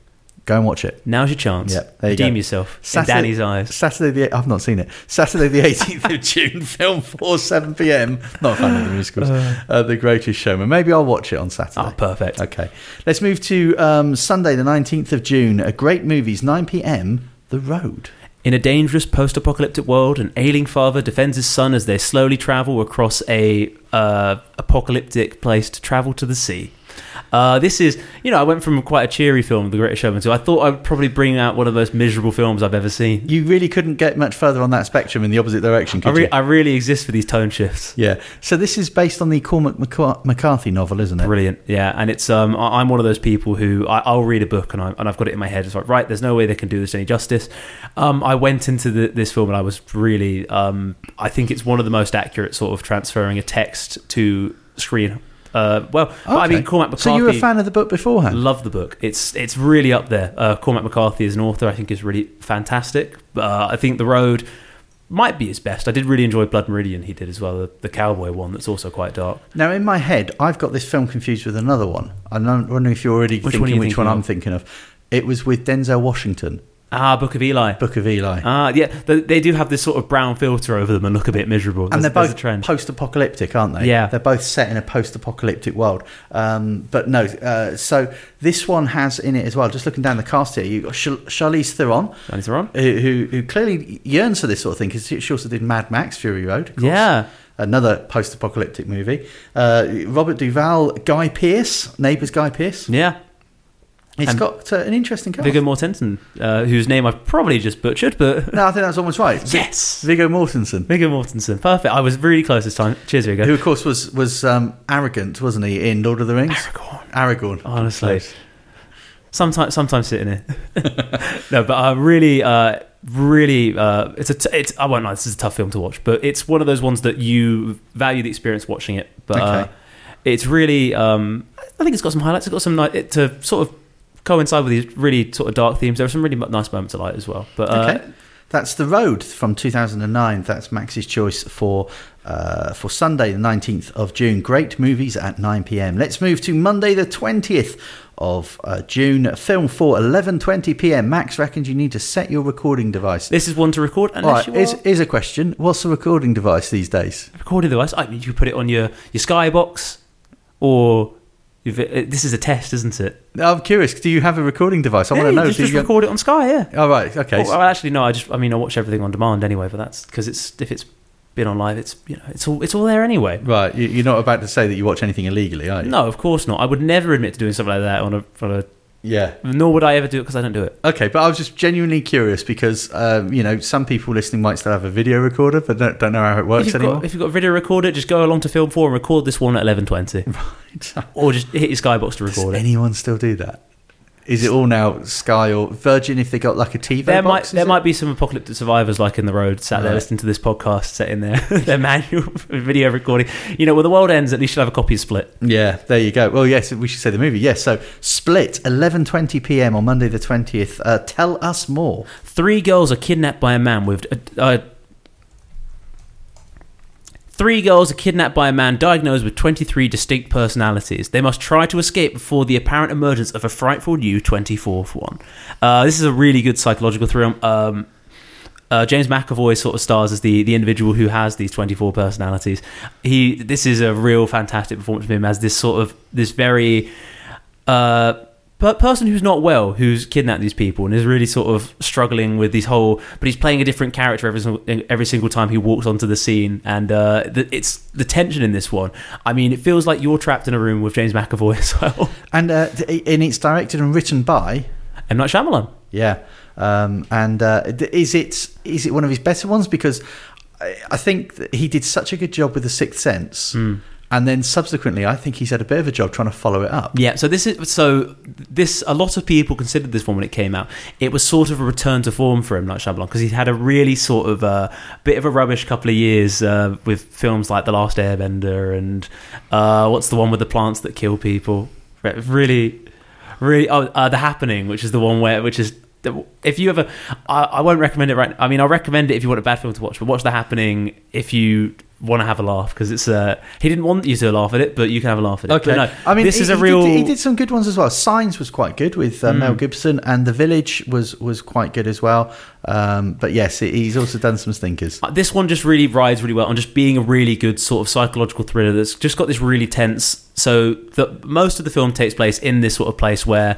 Go and watch it. Now's your chance. Yeah, there you Redeem go. yourself in Danny's eyes. Saturday the I've not seen it. Saturday the 18th of June, film 4 7 p.m. Not a fan of the musicals. Uh, the Greatest Showman. Maybe I'll watch it on Saturday. Oh, perfect. Okay. Let's move to um, Sunday the 19th of June. A great movies 9 p.m. The Road. In a dangerous post-apocalyptic world, an ailing father defends his son as they slowly travel across a uh, apocalyptic place to travel to the sea. Uh, this is, you know, I went from quite a cheery film, The Greatest Showman, to I thought I'd probably bring out one of the most miserable films I've ever seen. You really couldn't get much further on that spectrum in the opposite direction, I, re- you? I really exist for these tone shifts. yeah. So this is based on the Cormac McCar- McCarthy novel, isn't it? Brilliant, yeah, and it's um, I- I'm one of those people who I, I'll read a book and, I, and I've got it in my head. It's like, right, there's no way they can do this any justice. Um, I went into the, this film and I was really, um, I think it's one of the most accurate sort of transferring a text to screen. Uh, well, but I mean, Cormac McCarthy. So you were a fan of the book beforehand? Love the book. It's it's really up there. Uh, Cormac McCarthy as an author, I think, is really fantastic. Uh, I think The Road might be his best. I did really enjoy Blood Meridian. He did as well, the, the cowboy one. That's also quite dark. Now, in my head, I've got this film confused with another one. I'm wondering if you're already Which one thinking are you which thinking one I'm of? thinking of. It was with Denzel Washington, Ah, Book of Eli. Book of Eli. Ah, yeah, they, they do have this sort of brown filter over them and look a bit miserable. and There's- they're there's both a trend. post-apocalyptic, aren't they? Yeah. they're both set in a post-apocalyptic world. Um, but no, uh, so this one has in it as well. Just looking down the cast here, you've got Char- Charlize Theron, Danny Theron? who, who, who clearly yearns for this sort of thing because she also did Mad Max: Fury Road. Of course. Yeah. another post-apocalyptic movie. Uh, Robert Duvall, Guy Pearce, Neighbours Guy Pearce. Yeah. It's And got uh, an interesting cast. Viggo Mortensen, uh, whose name I've probably just butchered, but no, I think that's almost right. Yes! Viggo Mortensen. Viggo Mortensen. Perfect. I was really close this time. Cheers, Viggo. Who, of course, was was um, arrogant, wasn't he, in Lord of the Rings? Aragorn. Aragorn. Honestly. Sometimes, sometimes sitting here. no, but I really, uh, really, uh, it's a, t- it's. I won't lie, this is a tough film to watch, but it's one of those ones that you value the experience watching it. But uh, it's really, um, I think it's got some highlights. It's got some ni- it, to sort of coincide with these really sort of dark themes. There are some really nice moments of light as well. But uh, Okay. That's The Road from 2009. That's Max's choice for uh, for Sunday, the 19th of June. Great movies at 9 pm. Let's move to Monday, the 20th of uh, June. Film for 11:20 pm. Max reckons you need to set your recording device. this is one to record unless right, are here's a question. What's the recording device these days? recording device. I mean, you could put it on your your Skybox, or it, uh, this is a test, isn't it? I'm curious. Do you have a recording device? I Yeah, want to know. Just, do just you- record it on Sky. Yeah. All right. Okay. Well, well, actually, no. I just, I mean, I watch everything on demand anyway. But that's because it's if it's been on live, it's you know, it's all it's all there anyway. right. you- You're not about to say that you watch anything illegally, are you? No, of course not. I would never admit to doing something like that on a, on a Yeah. nor would I ever do it because I don't do it. Okay, but I was just genuinely curious because um, you know some people listening might still have a video recorder, but don't, don't know how it If works you've, anymore. got, if you've got a video recorder, just go along to Film Four and record this one at eleven twenty, right? or just hit your Skybox to Does record it. anyone still do that? Is it all now Sky or Virgin if they got like a TV There might box? is there it? might be some apocalyptic survivors like in the road sat there Right. listening to this podcast, setting their their manual video recording. You know, when the world ends, at least you'll have a copy of Split. Yeah, there you go. Well, yes, we should say the movie. Yes, so Split, 11:20 p.m. on Monday the 20th. Uh, tell us more. Three girls are kidnapped by a man with. Uh, uh, Three girls are kidnapped by a man diagnosed with 23 distinct personalities. They must try to escape before the apparent emergence of a frightful new 24th one. Uh, this is a really good psychological thriller. Um, uh, James McAvoy sort of stars as the, the individual who has these 24 personalities. He this is a real fantastic performance from him as this sort of this very uh, per- person who's not well, who's kidnapped these people and is really sort of struggling with this whole. But he's playing a different character every single, every single time he walks onto the scene, and uh, the, it's the tension in this one. I mean, it feels like you're trapped in a room with James McAvoy as well. And uh, and it's directed and written by M Night Shyamalan. Yeah, um, and uh, is it is it one of his better ones? Because I, I think that he did such a good job with the Sixth Sense, and then subsequently, I think he's had a bit of a job trying to follow it up. Yeah, so this is so this a lot of people considered this one when it came out. It was sort of a return to form for him, like Shyamalan, because he'd had a really sort of uh, bit of a rubbish couple of years uh, with films like The Last Airbender and uh, what's the one with the plants that kill people? Really, really. Oh, uh, The Happening, which is the one where which is. If you ever, I, I won't recommend it right. I mean, I'll recommend it if you want a bad film to watch, but watch The Happening if you want to have a laugh because it's uh, he didn't want you to laugh at it, but you can have a laugh at it. Okay, But no, I mean, this he, is a he real. Did, he did some good ones as well. Signs was quite good with uh, Mm. Mel Gibson, and The Village was was quite good as well. Um, but yes, he's also done some stinkers. Uh, This one just really rides really well on just being a really good sort of psychological thriller that's just got this really tense. So the most of the film takes place in this sort of place where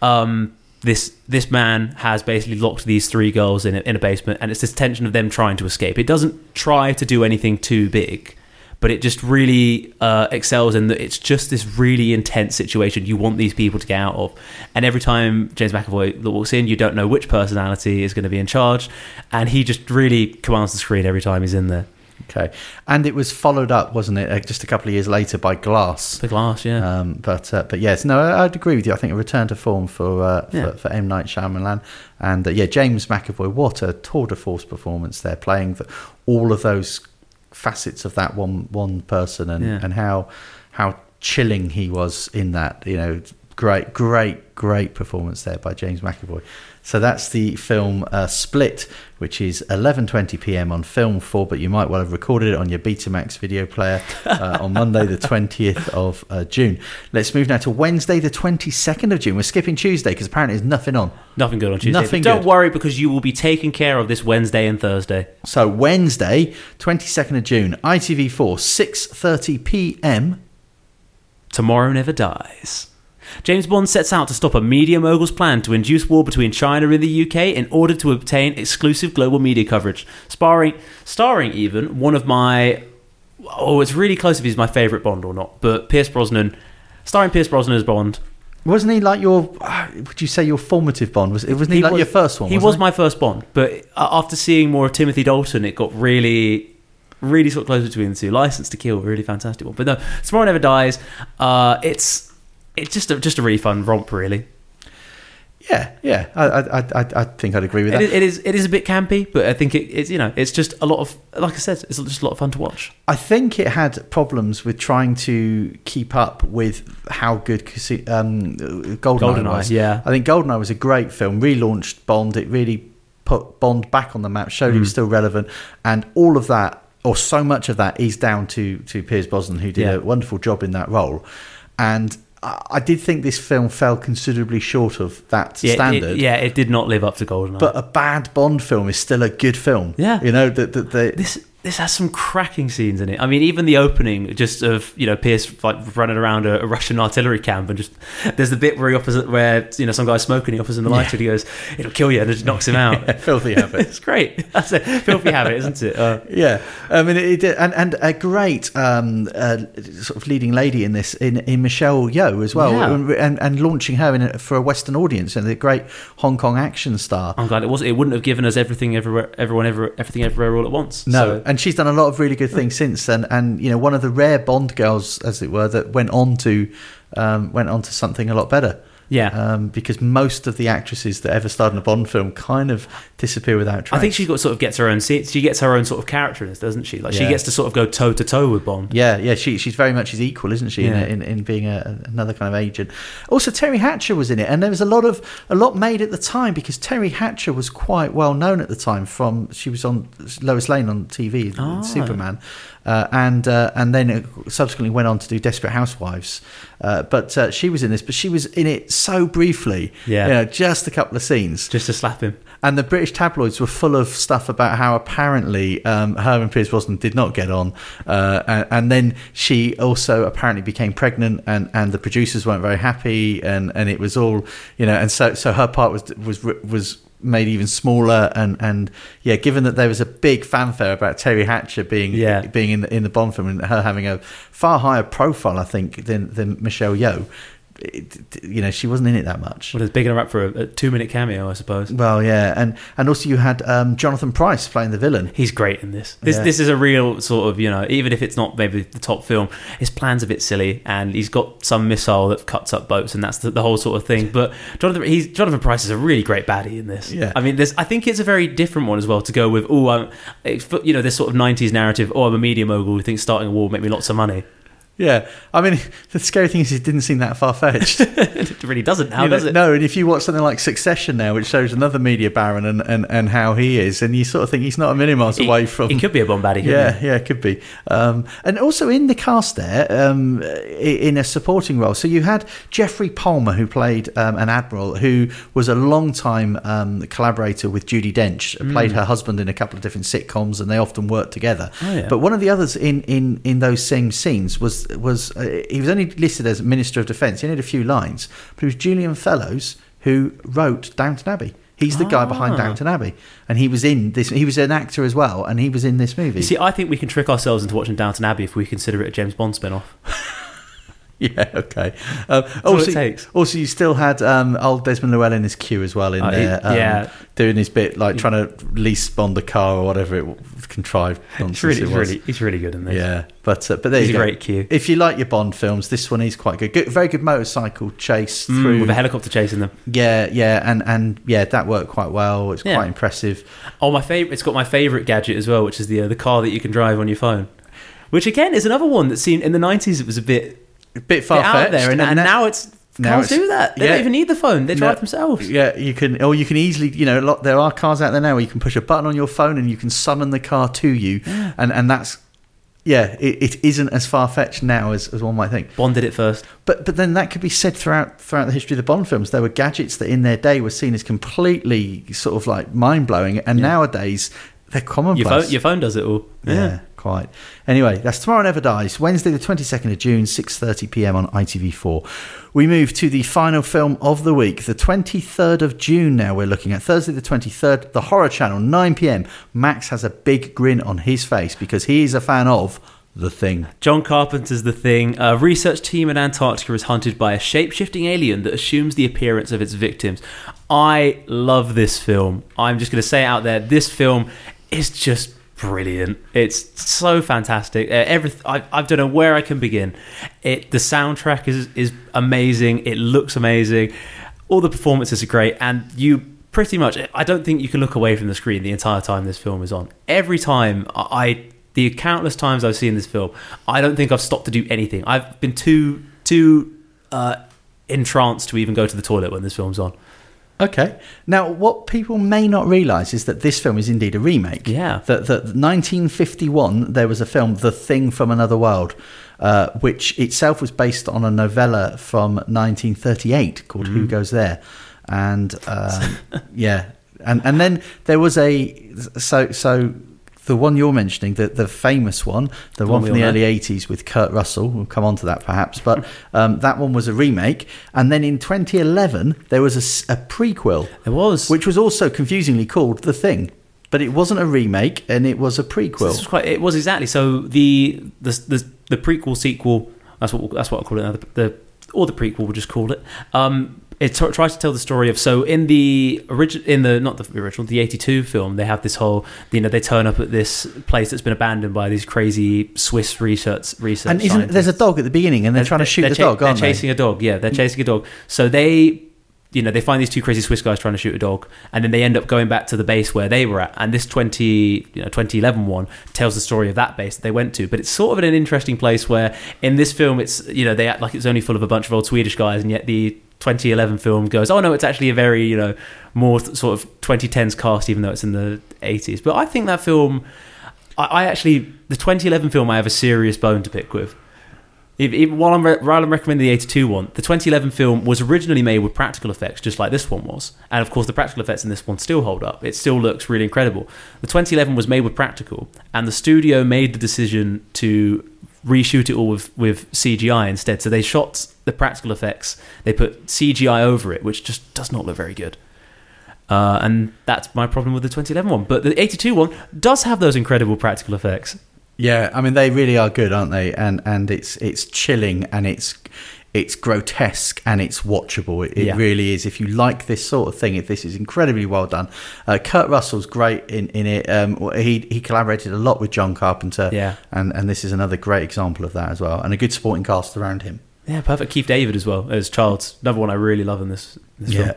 um, this this man has basically locked these three girls in a, in a basement, and it's this tension of them trying to escape. It doesn't try to do anything too big. But it just really uh, excels in that it's just this really intense situation you want these people to get out of. And every time James McAvoy walks in, you don't know which personality is going to be in charge. And he just really commands the screen every time he's in there. Okay, and it was followed up, wasn't it, uh, just a couple of years later by Glass. The glass, yeah. Um, but uh, but yes, no, I- I'd agree with you. I think a return to form for uh, for, Yeah. for M Night Shyamalan, and uh, yeah, James McAvoy. What a tour de force performance there, playing the, all of those facets of that one one person, and Yeah. and how how chilling he was in that. You know, great, great, great performance there by James McAvoy. So that's the film uh, Split, which is 11:20 p.m. on Film 4, but you might well have recorded it on your Betamax video player uh, on Monday, the 20th of uh, June. Let's move now to Wednesday, the 22nd of June. We're skipping Tuesday because apparently there's nothing on. Nothing good on Tuesday. Nothing don't good. worry because you will be taken care of this Wednesday and Thursday. So Wednesday, 22nd of June, ITV4, 6:30 p.m. Tomorrow Never Dies. James Bond sets out to stop a media mogul's plan to induce war between China and the UK in order to obtain exclusive global media coverage. Sparring, starring even one of my. Oh, it's really close if he's my favourite Bond or not, but Pierce Brosnan. Starring Pierce Brosnan as Bond. Wasn't he like your? Would you say your formative Bond? Was it? Wasn't he, like was- your first one? He wasn't my first Bond, but uh, after seeing more of Timothy Dalton, it got really, really sort of close between the two. Licence to Kill, really fantastic one. But no, Tomorrow Never Dies. Uh, it's it's just a, just a really fun romp, really. Yeah, yeah. I, I, I, I think I'd agree with It that. is, it is it is a bit campy, but I think it, it's you know it's just a lot of like I said, it's just a lot of fun to watch. I think it had problems with trying to keep up with how good um, Goldeneye, GoldenEye, was. yeah. I think Goldeneye was a great film, relaunched Bond. It really put Bond back on the map, showed he was Mm. still relevant, and all of that, or so much of that, is down to to Pierce Brosnan, who did Yeah. a wonderful job in that role. And I, did think this film fell considerably short of that Yeah, it- standard. yeah, it did not live up to Goldeneye. But a bad Bond film is still a good film. Yeah. you know that the, the, this this has some cracking scenes in it. I mean, even the opening, just of you know Pierce like running around a, a Russian artillery camp, and just there's the bit where he offers where you know some guy's smoking, he offers him the lighter, and he goes, "It'll kill you," and it just knocks him out. filthy habit. it's great. That's a filthy habit, isn't it? Uh, Yeah, I mean, it did, and and a great um, uh, sort of leading lady in this in, in Michelle Yeoh as well, Yeah. and, and launching her in a, for a Western audience and the great Hong Kong action star. I'm glad it was. It wouldn't have given us everything, everywhere, everyone, ever, everything, everywhere, all at once. No, So- and she's done a lot of really good things since, then. and you know one of the rare Bond girls, as it were, that went on to um, went on to something a lot better. Yeah. Um, because most of the actresses that ever starred in a Bond film kind of disappear without trace. I think she got sort of gets her own. se- She gets her own sort of character in this, doesn't she? Like she gets to sort of go toe to toe with Bond. Yeah, yeah, she she's very much his equal, isn't she? Yeah. In, in in being a, another kind of agent. Also, Teri Hatcher was in it, and there was a lot of a lot made at the time because Teri Hatcher was quite well known at the time. From she was on Lois Lane on TV, Ah. Superman, uh, and uh, and then subsequently went on to do Desperate Housewives. Uh, but uh, she was in this, but she was in it so briefly. Yeah. you know, just a couple of scenes. Just to slap him. And the British tabloids were full of stuff about how apparently um, her and Pierce Brosnan did not get on, uh, and, and then she also apparently became pregnant, and, and the producers weren't very happy, and, and it was all you know, and so so her part was was was made even smaller, and, and yeah, given that there was a big fanfare about Teri Hatcher being Yeah. being in the, in the Bond film and her having a far higher profile, I think, than than Michelle Yeoh. It, you know, she wasn't in it that much. Well, it's big enough up for a, a two minute cameo, I suppose. Well, yeah, and and also you had um, Jonathan Pryce playing the villain. He's great in this. This Yeah. this is a real sort of you know even if it's not maybe the top film, his plan's a bit silly, and he's got some missile that cuts up boats, and that's the, the whole sort of thing. But Jonathan he's Jonathan Pryce is a really great baddie in this. Yeah. I mean, this I think it's a very different one as well to go with. Oh, you know this sort of '90s narrative. Oh, I'm a media mogul who thinks starting a war will make me lots of money. Yeah, I mean, the scary thing is, it didn't seem that far fetched. really doesn't now, does it? No, and if you watch something like Succession now, which shows another media baron and, and, and how he is, and you sort of think he's not a million miles He- away from. He could be a couldn't yeah, he? yeah, it could be. Um, and also in the cast there, um, in a supporting role. So you had Geoffrey Palmer, who played um, an admiral, who was a long-time um, collaborator with Judi Dench, played her husband in a couple of different sitcoms, and they often worked together. Oh, yeah. But one of the others in, in, in those same scenes was was uh, he was only listed as Minister of Defence. He only had a few lines, but it was Julian Fellowes who wrote Downton Abbey. He's the guy behind Ah. Downton Abbey, and he was in this. He was an actor as well, and he was in this movie. You see, I think we can trick ourselves into watching Downton Abbey if we consider it a James Bond spin-off. Yeah, okay. Um, also, it takes. also, you still had um, old Desmond Llewellyn in his Q as well in Uh, he- there, um, yeah. doing his bit, like trying to lease bond the car or whatever it contrived He's nonsense really, it really, he's really good in this. yeah, but uh, but there He's you a go. great Q. If you like your Bond films, this one is quite good. good very good motorcycle chase Mm, through. with a helicopter chasing them. yeah, yeah, and and yeah, that worked quite well. It's Yeah. quite impressive. Oh, my favorite! It's got my favorite gadget as well, which is the uh, the car that you can drive on your phone. Which again is another one that seemed in the nineties. It was a bit, A bit far out fetched, there, and, and now it's now cars it's- do that. They yeah. don't even need the phone; they drive No. themselves. Yeah, you can, or you can easily, you know, a lot, there are cars out there now where you can push a button on your phone and you can summon the car to you, and and that's, yeah, it, it isn't as far fetched now as, as one might think. Bond did it first. But but then that could be said throughout throughout the history of the Bond films. There were gadgets that in their day were seen as completely sort of like mind blowing, and Yeah. nowadays they're commonplace. Your phone, your phone does it all. Yeah, quite. Anyway, that's Tomorrow Never Dies, Wednesday, the 22nd of June, 6.30 pm on ITV4. We move to the final film of the week, the 23rd of June now we're looking at. Thursday, the 23rd, the Horror Channel, 9 pm. Max has a big grin on his face because he is a fan of The Thing. John Carpenter's The Thing. A research team in Antarctica is hunted by a shape shifting alien that assumes the appearance of its victims. I love this film. I'm just going to say it out there this film is just brilliant. It's so fantastic. Uh, every, I, I don't know where I can begin. It The soundtrack is, is amazing, it looks amazing, all the performances are great, and you pretty much i don't think you can look away from the screen the entire time this film is on every time i the countless times i've seen this film i don't think i've stopped to do anything i've been too too uh entranced to even go to the toilet when this film's on Okay. Now, what people may not realise is that this film is indeed a remake. Yeah. That, that 1951, there was a film, The Thing from Another World, uh, which itself was based on a novella from 1938 called Who Goes There? And um, yeah. And, and then there was a. So, so the one you're mentioning, the, the famous one, the, one one from the know. early 80s with Kurt Russell. We'll come on to that perhaps. But um, that one was a remake. And then in 2011, there was a prequel, there was which was also confusingly called The Thing. But it wasn't a remake and it was a This prequel. was quite. It was exactly so. The the the, the prequel sequel. That's what that's what I call it now. The, the or the prequel, we'll just call it. Um, it t- tries to tell the story of so in the original in the not the original the 82 film they have this whole you know they turn up at this place that's been abandoned by these crazy swiss research research And isn't there's a dog at the beginning and they're trying to shoot the cha- dog, aren't they're they? chasing a dog yeah they're hmm. chasing a dog. So they you know they find these two crazy swiss guys trying to shoot a dog and then they end up going back to the base where they were at. And this 20 you know 2011 one tells the story of that base that they went to. But it's sort of in an interesting place where in this film it's you know they act like it's only full of a bunch of old swedish guys and yet the 2011 film goes oh no it's actually a very you know more sort of 2010s cast even though it's in the 80s but i think that film I, I actually the 2011 film I have a serious bone to pick with. If, if, while I'm re- while I'm recommending the 82 one, the 2011 film was originally made with practical effects, just like this one was, and of course the practical effects in this one still hold up. It still looks really incredible. The 2011 was made with practical, and the studio made the decision to reshoot it all with, with CGI instead. So they shot the practical effects, they put CGI over it, which just does not look very good. Uh, and that's my problem with the 2011 one. But the 82 one does have those incredible practical effects. Yeah, I mean they really are good, aren't they? And and it's it's chilling and it's it's grotesque and it's watchable. It, it Yeah. really is. If you like this sort of thing, if this is incredibly well done. Uh, Kurt Russell's great in in it. Um, he he collaborated a lot with John Carpenter. Yeah. and and this is another great example of that as well, and a good supporting cast around him. Yeah, perfect. Keith David as well as Childs. Another one I really love in this. this film.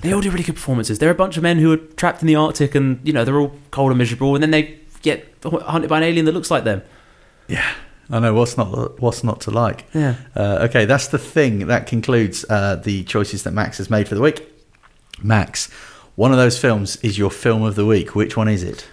They all do really good performances. They're a bunch of men who are trapped in the Arctic and, you know, they're all cold and miserable and then they get hunted by an alien that looks like them. Yeah, I know what's not what's not to like. Yeah. Uh, okay, that's the thing that concludes uh, the choices that Max has made for the week. Max, one of those films is your film of the week. Which one is it?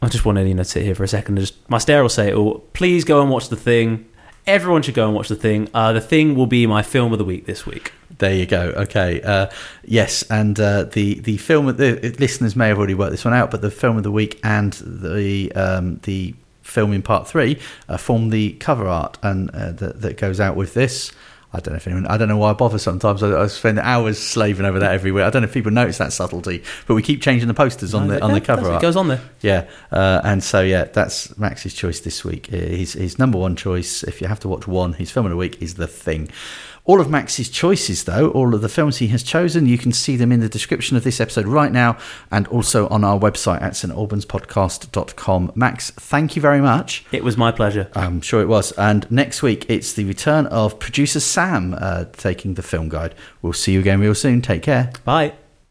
I just want to you know sit here for a second. and Just my stare will say it all. Please go and watch the thing. Everyone should go and watch the thing. Uh, the thing will be my film of the week this week. There you go. Okay. Uh, yes, and uh, the the film. The listeners may have already worked this one out, but the film of the week and the um, the film in part three uh, form the cover art, and uh, that, that goes out with this. I don't know if anyone. I don't know why I bother. Sometimes I, I spend hours slaving over that every week. I don't know if people notice that subtlety, but we keep changing the posters on the on the cover. It goes on there. Yeah, uh, and so yeah, that's Max's choice this week. His his number one choice, if you have to watch one, his film of the week is The Thing. All of Max's choices, though, all of the films he has chosen, you can see them in the description of this episode right now, and also on our website at stalbanspodcast.com. Max, thank you very much. It was my pleasure. I'm sure it was. And next week, it's the return of producer Sam uh, taking the film guide. We'll see you again real soon. Take care. Bye.